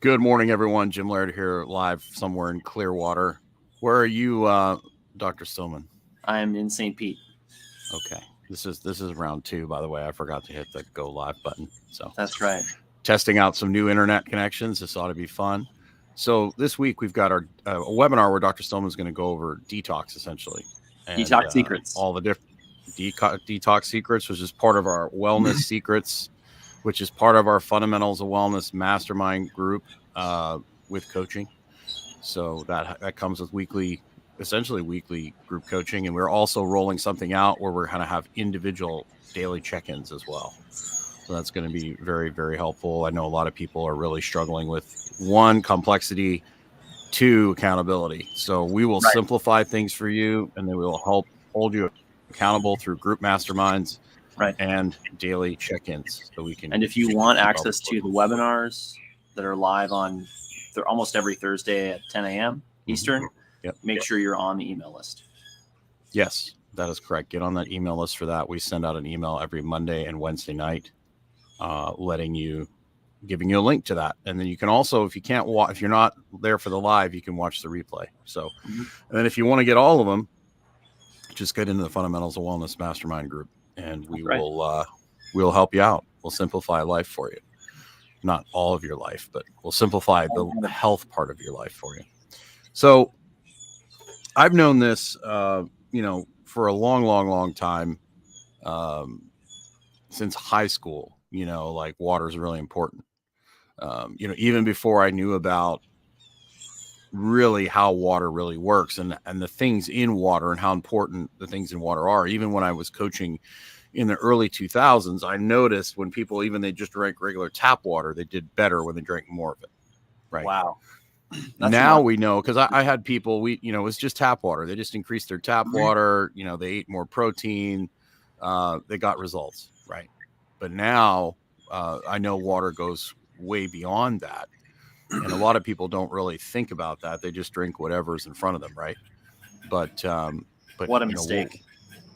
Good morning, everyone. Jim Laird here, live somewhere in Clearwater. Where are you, uh, Dr. Stillman? I'm in St. Pete. Okay. This is this is round two, by the way. I forgot to hit the go live button. So That's right. testing out some new internet connections. This ought to be fun. So this week we've got our uh, a webinar where Dr. Stillman is going to go over detox essentially. And, Detox secrets. All the different deco- detox secrets, which is part of our wellness secrets, which is part of our fundamentals of wellness mastermind group uh, with coaching. So that that comes with weekly, essentially weekly group coaching, and we're also rolling something out where we're going to have individual daily check-ins as well. So that's going to be very very helpful. I know a lot of people are really struggling with one complexity, two accountability. So we will Right. simplify things for you, and then we will help hold you accountable through group masterminds Right. and daily check-ins so we can And if you want access to the webinars that are live on th- almost every Thursday at 10 a.m. Eastern, Yep. make sure you're on the email list. Yes, that is correct. Get on that email list for that. We send out an email every Monday and Wednesday night, uh, letting you, giving you a link to that. And then you can also, if you can't watch, if you're not there for the live, you can watch the replay. So, Mhm. and then if you want to get all of them, just get into the Fundamentals of Wellness Mastermind group, and we right. will, uh, we'll help you out. We'll simplify life for you. Not all of your life, but we'll simplify the, the health part of your life for you. So, I've known this, uh, you know, for a long, long, long time, um, since high school. You know, like water is really important. Um, you know, even before I knew about really how water really works and and the things in water and how important the things in water are. Even when I was coaching in the early 2000s, I noticed when people even they just drank regular tap water, they did better when they drank more of it. Right Wow. That's now not- we know because I, I had people we you know it was just tap water they just increased their tap Mhm. water you know they ate more protein uh, they got results right but now uh, i know water goes way beyond that and a lot of people don't really think about that they just drink whatever's in front of them right but um but What a know, mistake.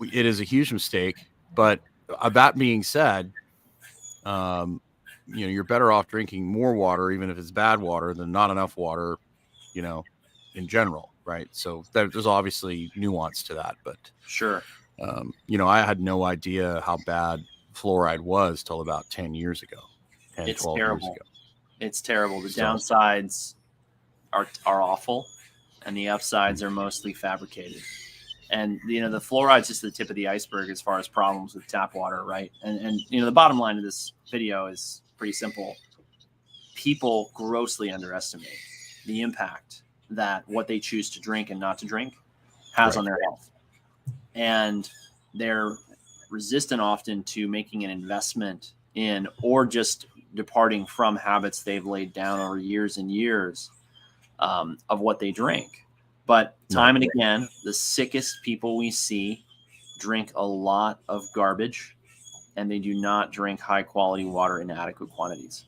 we- it is a huge mistake but uh, that being said um you know you're better off drinking more water even if it's bad water than not enough water you know in general right so there, there's obviously nuance to that but Sure. um, you know i had no idea how bad fluoride was till about 10 years ago 10 It's 12 terrible. years ago It's terrible. The So- downsides are are awful, and the upsides are mostly fabricated. And you know the fluoride's just the tip of the iceberg as far as problems with tap water, right? And and you know the bottom line of this video is pretty simple. People grossly underestimate the impact that what they choose to drink and not to drink has Right. on their health, and they're resistant often to making an investment in or just departing from habits they've laid down over years and years um, of what they drink. But time and again, the sickest people we see drink a lot of garbage and they do not drink high quality water in adequate quantities.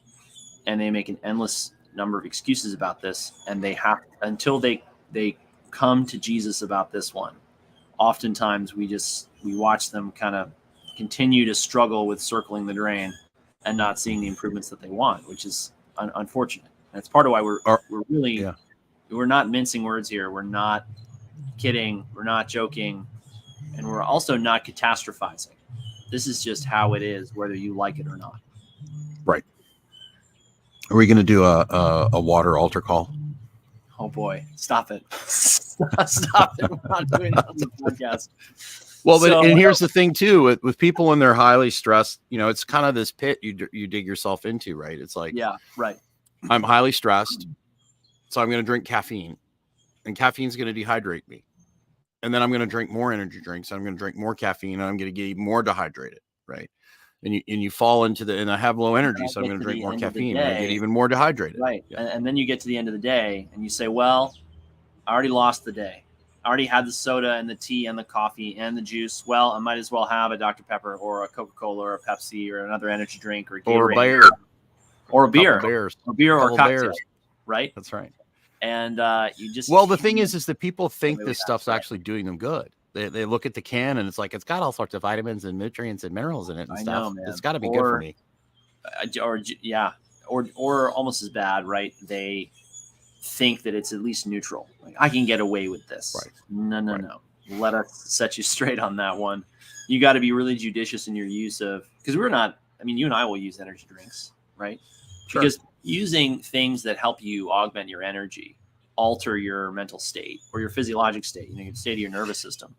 And they make an endless number of excuses about this and they have until they they come to Jesus about this one. Oftentimes we just we watch them kind of continue to struggle with circling the drain and not seeing the improvements that they want, which is un- unfortunate. And it's part of why we're we're really yeah. We're not mincing words here. We're not kidding. We're not joking, and we're also not catastrophizing. This is just how it is, whether you like it or not. Right. Are we going to do a, a, a water altar call Oh boy, stop it! stop it! We're not doing that on the podcast. Well, but So- and here's the thing too with, with people when they're highly stressed, you know, it's kind of this pit you d- you dig yourself into, right? It's like Yeah, right. I'm highly stressed, so I'm going to drink caffeine, and caffeine's going to dehydrate me, and then I'm going to drink more energy drinks. I'm going to drink more caffeine, and I'm going to get even more dehydrated, right? And you and you fall into the and I have low energy, so I'm going to drink more end of the caffeine, and I get even more dehydrated. Right. Yeah. And, and then you get to the end of the day and you say, well, I already lost the day. I already had the soda and the tea and the coffee and the juice. Well, I might as well have a Dr. Pepper or a Coca Cola or a Pepsi or another energy drink or a Or a bear, or a beer, bears. or beer or cocktail, bears. Right? That's right. And uh, you just Well, the thing is, is that people think this stuff's actually doing them good. They, they look at the can and it's like it's got all sorts of vitamins and nutrients and minerals in it and I stuff. know. It's got to be good for me. or yeah, or or almost as bad, right? They think that it's at least neutral. Like I can get away with this. Right. No, no, Right. no. Let us set you straight on that one. You got to be really judicious in your use of because we're not. I mean, you and I will use energy drinks, right? Sure. Because using things that help you augment your energy, alter your mental state or your physiologic state, you know, your state of your nervous system,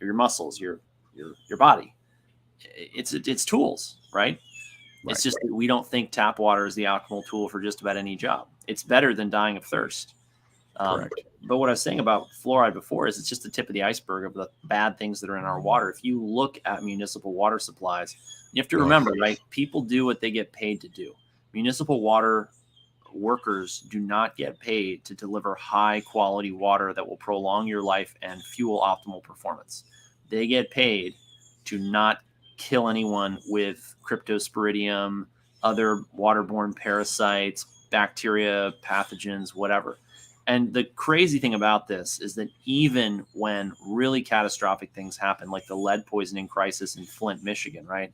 or your muscles, your your your body. It's it's tools, right? Right. It's just that we don't think tap water is the optimal tool for just about any job. It's better than dying of thirst. Um, but what I was saying about fluoride before is it's just the tip of the iceberg of the bad things that are in our water. If you look at municipal water supplies, you have to remember, right? People do what they get paid to do. Municipal water workers do not get paid to deliver high quality water that will prolong your life and fuel optimal performance. They get paid to not kill anyone with cryptosporidium, other waterborne parasites, bacteria, pathogens, whatever. And the crazy thing about this is that even when really catastrophic things happen, like the lead poisoning crisis in Flint, Michigan, right?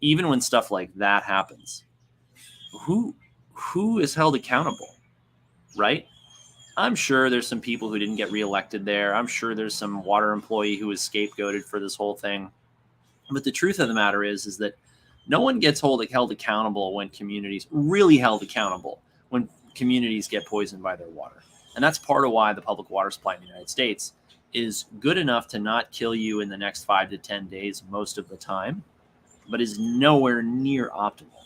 Even when stuff like that happens, who who is held accountable, right? I'm sure there's some people who didn't get reelected there. I'm sure there's some water employee who was scapegoated for this whole thing. But the truth of the matter is, is that no one gets hold, held accountable when communities really held accountable when communities get poisoned by their water. And that's part of why the public water supply in the United States is good enough to not kill you in the next five to 10 days most of the time, but is nowhere near optimal.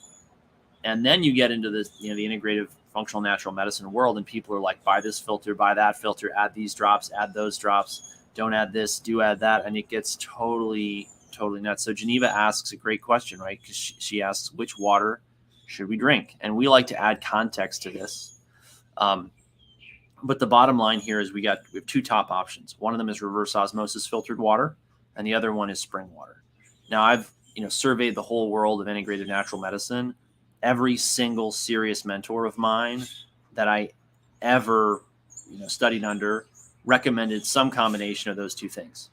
And then you get into this, you know, the integrative functional natural medicine world, and people are like, buy this filter, buy that filter, add these drops, add those drops, don't add this, do add that. And it gets totally, totally nuts. So Geneva asks a great question, right? Because she, she asks, which water should we drink? And we like to add context to this. Um, but the bottom line here is we got we have two top options. One of them is reverse osmosis filtered water, and the other one is spring water. Now I've you know surveyed the whole world of integrated natural medicine. Every single serious mentor of mine that I ever you know studied under recommended some combination of those two things,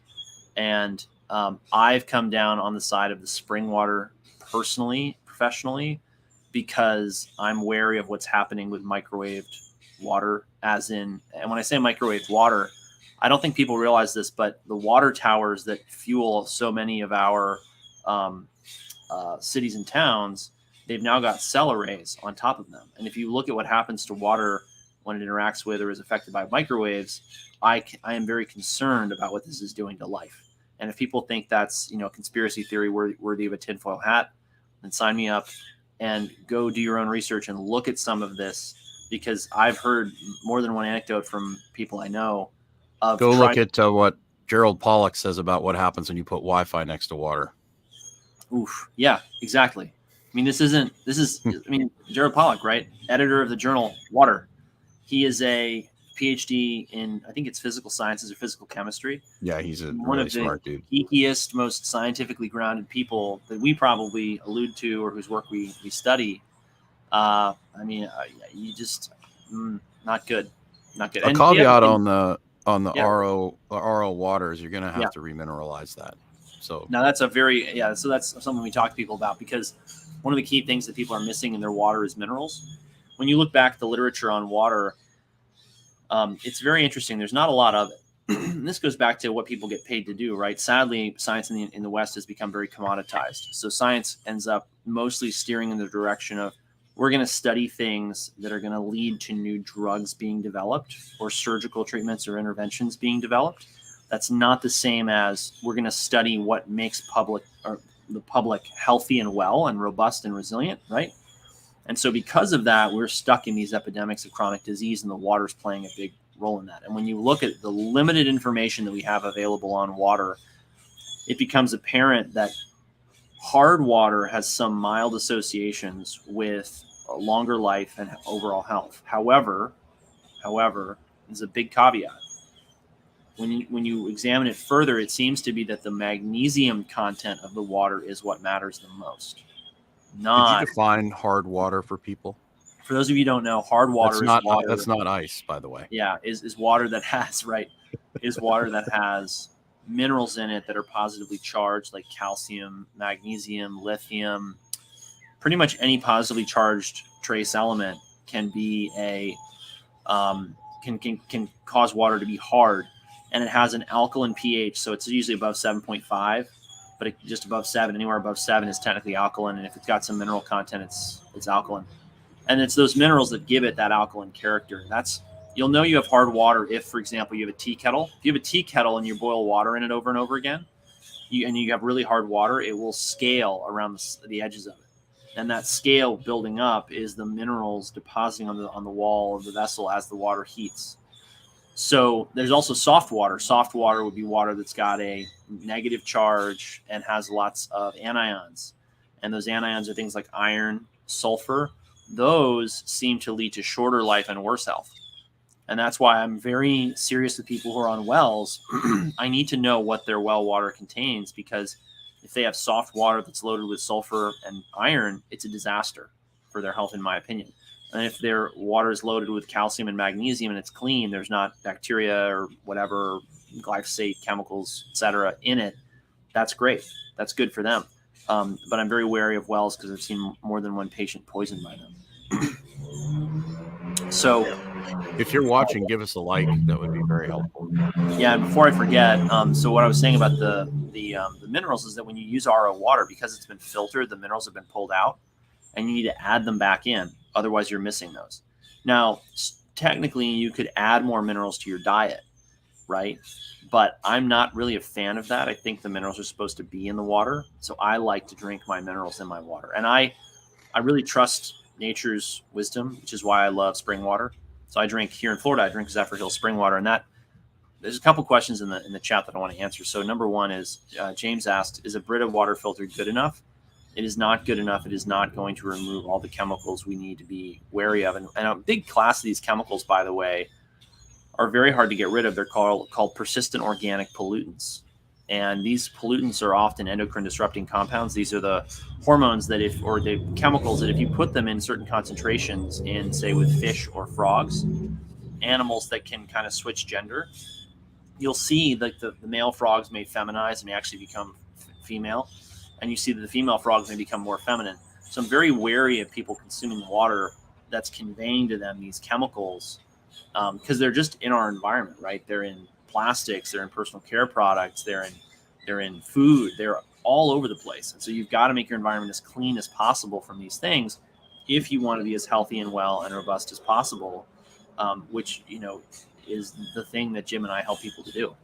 and um, I've come down on the side of the spring water personally, professionally, because I'm wary of what's happening with microwaved water, as in, and when I say microwave water, I don't think people realize this, but the water towers that fuel so many of our um, uh, cities and towns, they've now got cell arrays on top of them. And if you look at what happens to water when it interacts with or is affected by microwaves, I, I am very concerned about what this is doing to life. And if people think that's you know a conspiracy theory worthy, worthy of a tinfoil hat, then sign me up and go do your own research and look at some of this because I've heard more than one anecdote from people I know. Of Go look at uh, what Gerald Pollack says about what happens when you put Wi-Fi next to water. Oof. Yeah, exactly. I mean, this isn't. This is. I mean, Jared Pollack, right? Editor of the journal Water. He is a PhD in I think it's physical sciences or physical chemistry. Yeah, he's a One really of the- smart dude. geekiest, most scientifically grounded people that we probably allude to or whose work we, we study. Uh, I mean, uh, you just mm, not good, not good. A And caveat on the on the Yeah. RO RO waters, you're gonna have Yeah. to remineralize that. So Now that's a very yeah. So that's something we talk to people about because one of the key things that people are missing in their water is minerals. When you look back at the literature on water, um, it's very interesting. There's not a lot of it. This goes back to what people get paid to do, right? Sadly, science in the in the West has become very commoditized. So science ends up mostly steering in the direction of we're going to study things that are going to lead to new drugs being developed or surgical treatments or interventions being developed that's not the same as we're going to study what makes public or the public healthy and well and robust and resilient right? And so because of that we're stuck in these epidemics of chronic disease and the water's playing a big role in that. And when you look at the limited information that we have available on water it becomes apparent that hard water has some mild associations with a longer life and overall health. However however there's a big caveat when you when you examine it further, it seems to be that the magnesium content of the water is what matters the most. did Not you define hard water for people? for those of you who don't know, hard water That's is not water. that's not ice, by the way. yeah, is, is water that has right is water that has minerals in it that are positively charged, like calcium, magnesium, lithium, pretty much any positively charged trace element can be a um, can, can can cause water to be hard, and it has an alkaline pH, so it's usually above 7.5, but it, just above seven, anywhere above seven is technically alkaline, and if it's got some mineral content, it's it's alkaline, and it's those minerals that give it that alkaline character. That's you'll know you have hard water if, for example, you have a tea kettle. If you have a tea kettle and you boil water in it over and over again, you, and you have really hard water, it will scale around the, the edges of it and that scale building up is the minerals depositing on the on the wall of the vessel as the water heats. So there's also soft water. Soft water would be water that's got a negative charge and has lots of anions. And those anions are things like iron, sulfur. Those seem to lead to shorter life and worse health. And that's why I'm very serious with people who are on wells. I need to know what their well water contains because if they have soft water that's loaded with sulfur and iron, it's a disaster for their health, in my opinion. And if their water is loaded with calcium and magnesium and it's clean, there's not bacteria or whatever glyphosate, chemicals, etc. in it. That's great. That's good for them. Um, but I'm very wary of wells because I've seen more than one patient poisoned by them. so if you're watching, give us a like. That would be very helpful. Yeah, and before I forget, um, so what I was saying about the the um, the minerals is that when you use RO water, because it's been filtered, the minerals have been pulled out, and you need to add them back in. Otherwise, you're missing those. Now, technically, you could add more minerals to your diet, right? But I'm not really a fan of that. I think the minerals are supposed to be in the water, so I like to drink my minerals in my water, and I I really trust nature's wisdom, which is why I love spring water. So I drink here in Florida. I drink Zephyr Hill spring water, and that there's a couple questions in the in the chat that I want to answer. So number one is uh, James asked, "Is a Brita water filter good enough?" It is not good enough. It is not going to remove all the chemicals we need to be wary of. And, and a big class of these chemicals, by the way, are very hard to get rid of. They're called called persistent organic pollutants. And these pollutants are often endocrine disrupting compounds. These are the hormones that, if, or the chemicals that, if you put them in certain concentrations in, say, with fish or frogs, animals that can kind of switch gender, you'll see that the, the male frogs may feminize and may actually become f- female. And you see that the female frogs may become more feminine. So I'm very wary of people consuming water that's conveying to them these chemicals because um, they're just in our environment, right? They're in plastics, they're in personal care products, they're in they're in food, they're all over the place. And so you've got to make your environment as clean as possible from these things if you want to be as healthy and well and robust as possible, um, which you know is the thing that Jim and I help people to do.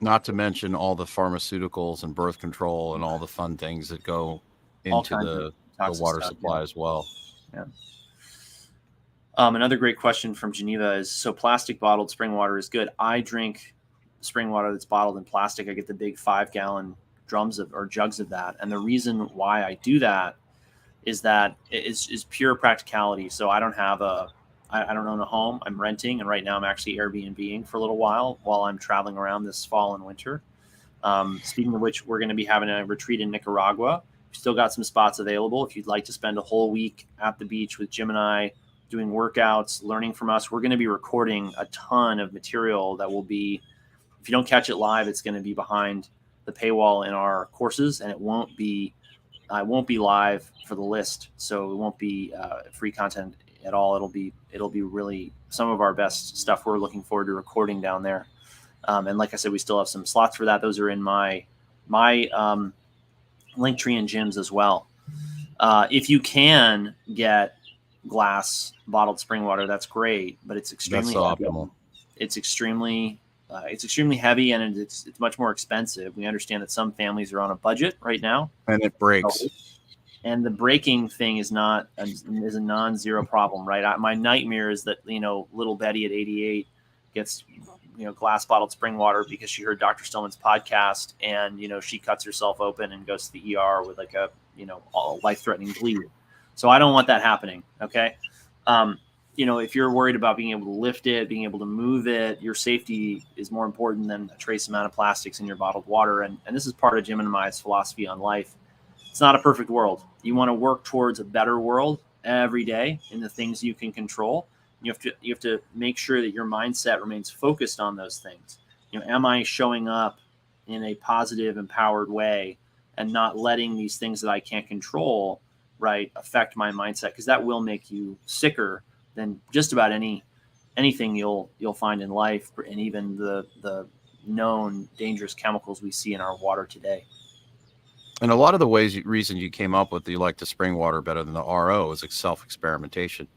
Not to mention all the pharmaceuticals and birth control and all the fun things that go into the, the, water stuff, supply yeah. as well. Yeah. Um, another great question from Geneva is so plastic bottled spring water is good. I drink spring water that's bottled in plastic. I get the big five gallon drums of or jugs of that. And the reason why I do that is that it is, is pure practicality. So I don't have a I, I don't own a home. I'm renting, and right now I'm actually Airbnbing for a little while while I'm traveling around this fall and winter. Um, speaking of which, we're going to be having a retreat in Nicaragua. We've still got some spots available. If you'd like to spend a whole week at the beach with Jim and I, doing workouts, learning from us, we're going to be recording a ton of material that will be. If you don't catch it live, it's going to be behind the paywall in our courses, and it won't be. I uh, won't be live for the list, so it won't be uh, free content at all. It'll be it'll be really some of our best stuff. We're looking forward to recording down there. Um, and like I said, we still have some slots for that. Those are in my my um, Linktree and gyms as well. Uh, if you can get glass bottled spring water, that's great, but it's extremely that's optimal. It's extremely uh, it's extremely heavy and it's it's much more expensive. We understand that some families are on a budget right now, and it breaks. So, and the breaking thing is not a, is a non-zero problem, right? I, my nightmare is that you know little Betty at 88 gets you know glass bottled spring water because she heard Dr. Stillman's podcast, and you know she cuts herself open and goes to the ER with like a you know life-threatening bleed. So I don't want that happening. Okay. Um, you know, if you're worried about being able to lift it, being able to move it, your safety is more important than a trace amount of plastics in your bottled water. And, and this is part of Jim and my philosophy on life. It's not a perfect world. You want to work towards a better world every day in the things you can control. You have to you have to make sure that your mindset remains focused on those things. You know, am I showing up in a positive, empowered way and not letting these things that I can't control right affect my mindset because that will make you sicker than just about any anything you'll you'll find in life and even the the known dangerous chemicals we see in our water today And a lot of the ways, you, reason you came up with you like the spring water better than the RO is like self experimentation.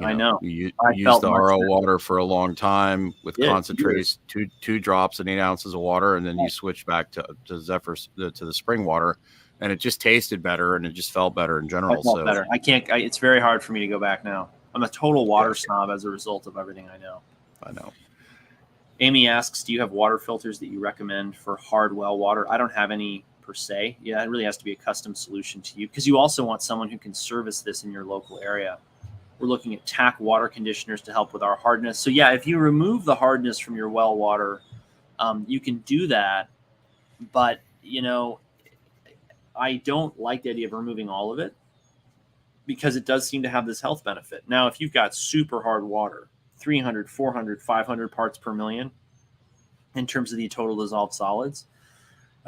I know. You, you I use felt the RO better. water for a long time with Yeah, concentrates, two two drops and eight ounces of water, and then you switch back to to Zephyr to the spring water, and it just tasted better and it just felt better in I general. felt So better. I can't. I, it's very hard for me to go back now. I'm a total water snob as a result of everything I know. I know. Amy asks, "Do you have water filters that you recommend for hard well water?" I don't have any per se. Yeah, it really has to be a custom solution to you because you also want someone who can service this in your local area. We're looking at TAC water conditioners to help with our hardness. So yeah, if you remove the hardness from your well water, um, you can do that. But you know, I don't like the idea of removing all of it because it does seem to have this health benefit. Now, if you've got super hard water, 300, 400, 500 parts per million in terms of the total dissolved solids,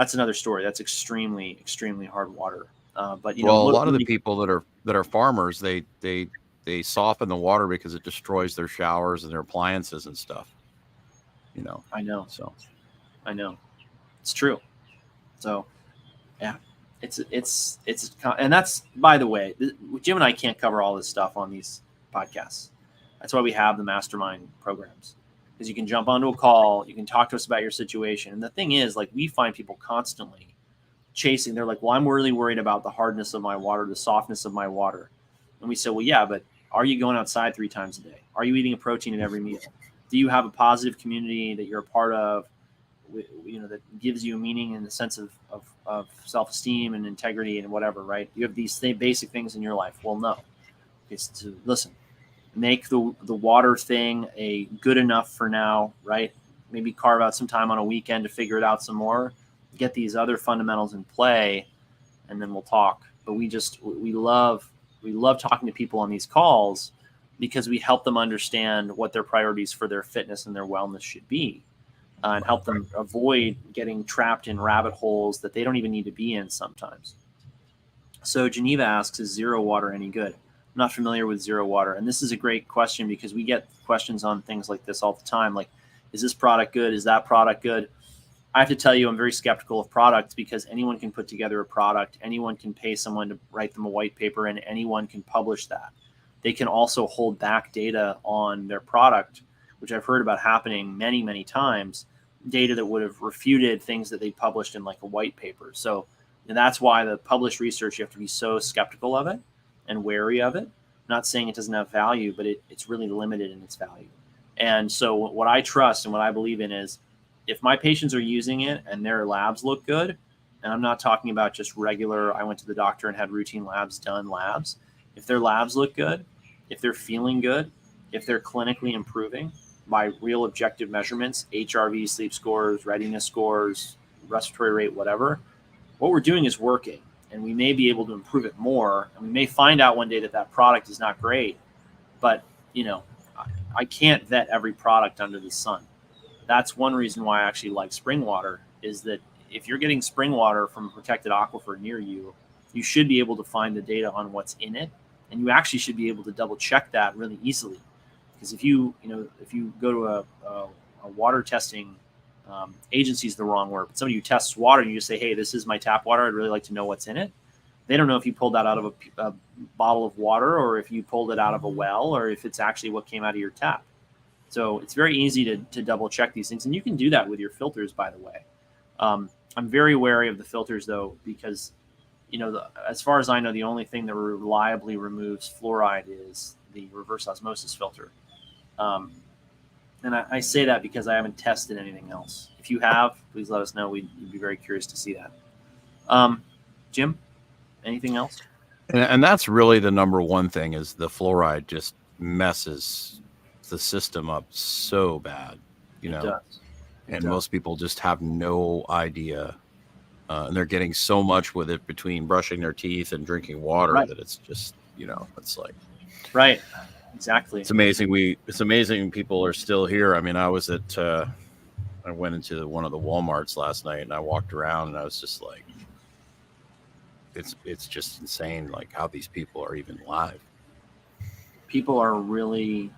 that's another story. That's extremely, extremely hard water. Uh, but you well, know, a lot of the people that are that are farmers, they they they soften the water because it destroys their showers and their appliances and stuff. You know, I know, so I know, it's true. So, yeah, it's it's it's and that's by the way, Jim and I can't cover all this stuff on these podcasts. That's why we have the mastermind programs because you can jump onto a call, you can talk to us about your situation. And the thing is, like, we find people constantly chasing. They're like, "Well, I'm really worried about the hardness of my water, the softness of my water," and we say, "Well, yeah, but are you going outside three times a day? Are you eating a protein in every meal? Do you have a positive community that you're a part of?" you know that gives you meaning in the sense of, of, of self-esteem and integrity and whatever right you have these th- basic things in your life well no it's to listen make the the water thing a good enough for now right maybe carve out some time on a weekend to figure it out some more get these other fundamentals in play and then we'll talk but we just we love we love talking to people on these calls because we help them understand what their priorities for their fitness and their wellness should be uh, and help them avoid getting trapped in rabbit holes that they don't even need to be in sometimes. So Geneva asks, is zero water any good? I'm not familiar with zero water. And this is a great question because we get questions on things like this all the time. Like, is this product good? Is that product good? I have to tell you, I'm very skeptical of products because anyone can put together a product, anyone can pay someone to write them a white paper, and anyone can publish that. They can also hold back data on their product, which I've heard about happening many, many times data that would have refuted things that they published in like a white paper. So and that's why the published research you have to be so skeptical of it and wary of it. not saying it doesn't have value, but it, it's really limited in its value. And so what I trust and what I believe in is if my patients are using it and their labs look good, and I'm not talking about just regular, I went to the doctor and had routine labs done labs. If their labs look good, if they're feeling good, if they're clinically improving, by real objective measurements, HRV, sleep scores, readiness scores, respiratory rate, whatever, what we're doing is working. And we may be able to improve it more. And we may find out one day that that product is not great. But, you know, I, I can't vet every product under the sun. That's one reason why I actually like spring water is that if you're getting spring water from a protected aquifer near you, you should be able to find the data on what's in it. And you actually should be able to double check that really easily because if you you know if you go to a, a, a water testing um, agency is the wrong word but somebody who tests water and you just say hey this is my tap water i'd really like to know what's in it. They don't know if you pulled that out of a, a bottle of water or if you pulled it out of a well or if it's actually what came out of your tap. So it's very easy to, to double check these things and you can do that with your filters by the way. Um, i'm very wary of the filters though because you know the, as far as i know the only thing that reliably removes fluoride is the reverse osmosis filter. Um, and I, I, say that because I haven't tested anything else. If you have, please let us know. We'd, we'd be very curious to see that. Um, Jim, anything else? And, and that's really the number one thing is the fluoride just messes the system up so bad, you know. And does. most people just have no idea. Uh, and they're getting so much with it between brushing their teeth and drinking water Right. that it's just, you know, it's like Right. Exactly. it's amazing we it's amazing people are still here i mean i was at uh i went into one of the walmarts last night and i walked around and i was just like it's it's just insane like how these people are even live. People are really,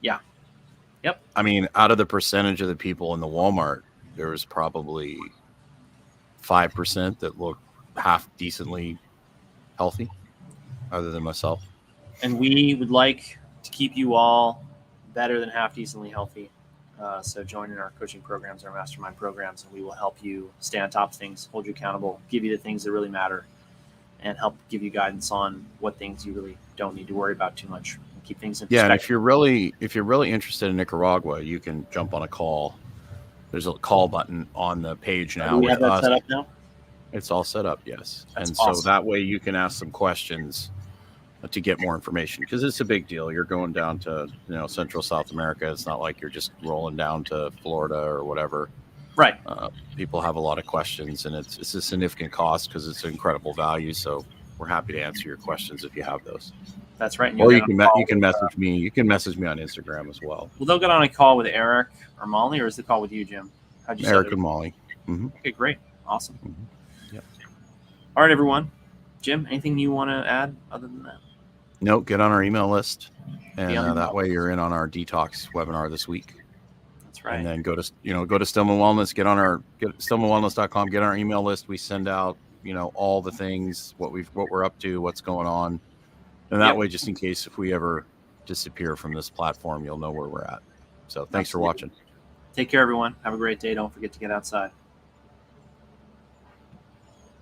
yeah, yep. I mean, out of the percentage of the people in the Walmart, there was probably five percent that looked half decently healthy, other than myself. and we would like to keep you all better than half decently healthy. Uh, so join in our coaching programs, our mastermind programs, and we will help you stay on top of things, hold you accountable, give you the things that really matter, and help give you guidance on what things you really don't need to worry about too much. and Keep things in Yeah, and if you're really if you're really interested in Nicaragua, you can jump on a call. There's a call button on the page now. Do we have that us. set up now? It's all set up, yes. That's and so that way you can ask some questions to get more information because it's a big deal. You're going down to you know Central South America. It's not like you're just rolling down to Florida or whatever. Right. Uh, people have a lot of questions, and it's it's a significant cost because it's incredible value. So we're happy to answer your questions if you have those. That's right. Or you can me- you can with, uh, message me. You can message me on Instagram as well. Well, they'll get on a call with Eric or Molly, or is the call with you, Jim? How'd you Eric and? Molly. Okay, great. Awesome. Mhm. Yep. All right, everyone. Jim, anything you want to add other than that? No, get on our email list, and uh, that way you're in on our detox webinar this week. That's right. and then go to you know go to Stillman Wellness, get on our get stillmanwellness.com, get on our email list. We send out you know all the things what we've what we're up to, what's going on, and that Yep. way, just in case if we ever disappear from this platform, you'll know where we're at. So thanks Absolutely. for watching. Take care, everyone. Have a great day. Don't forget to get outside.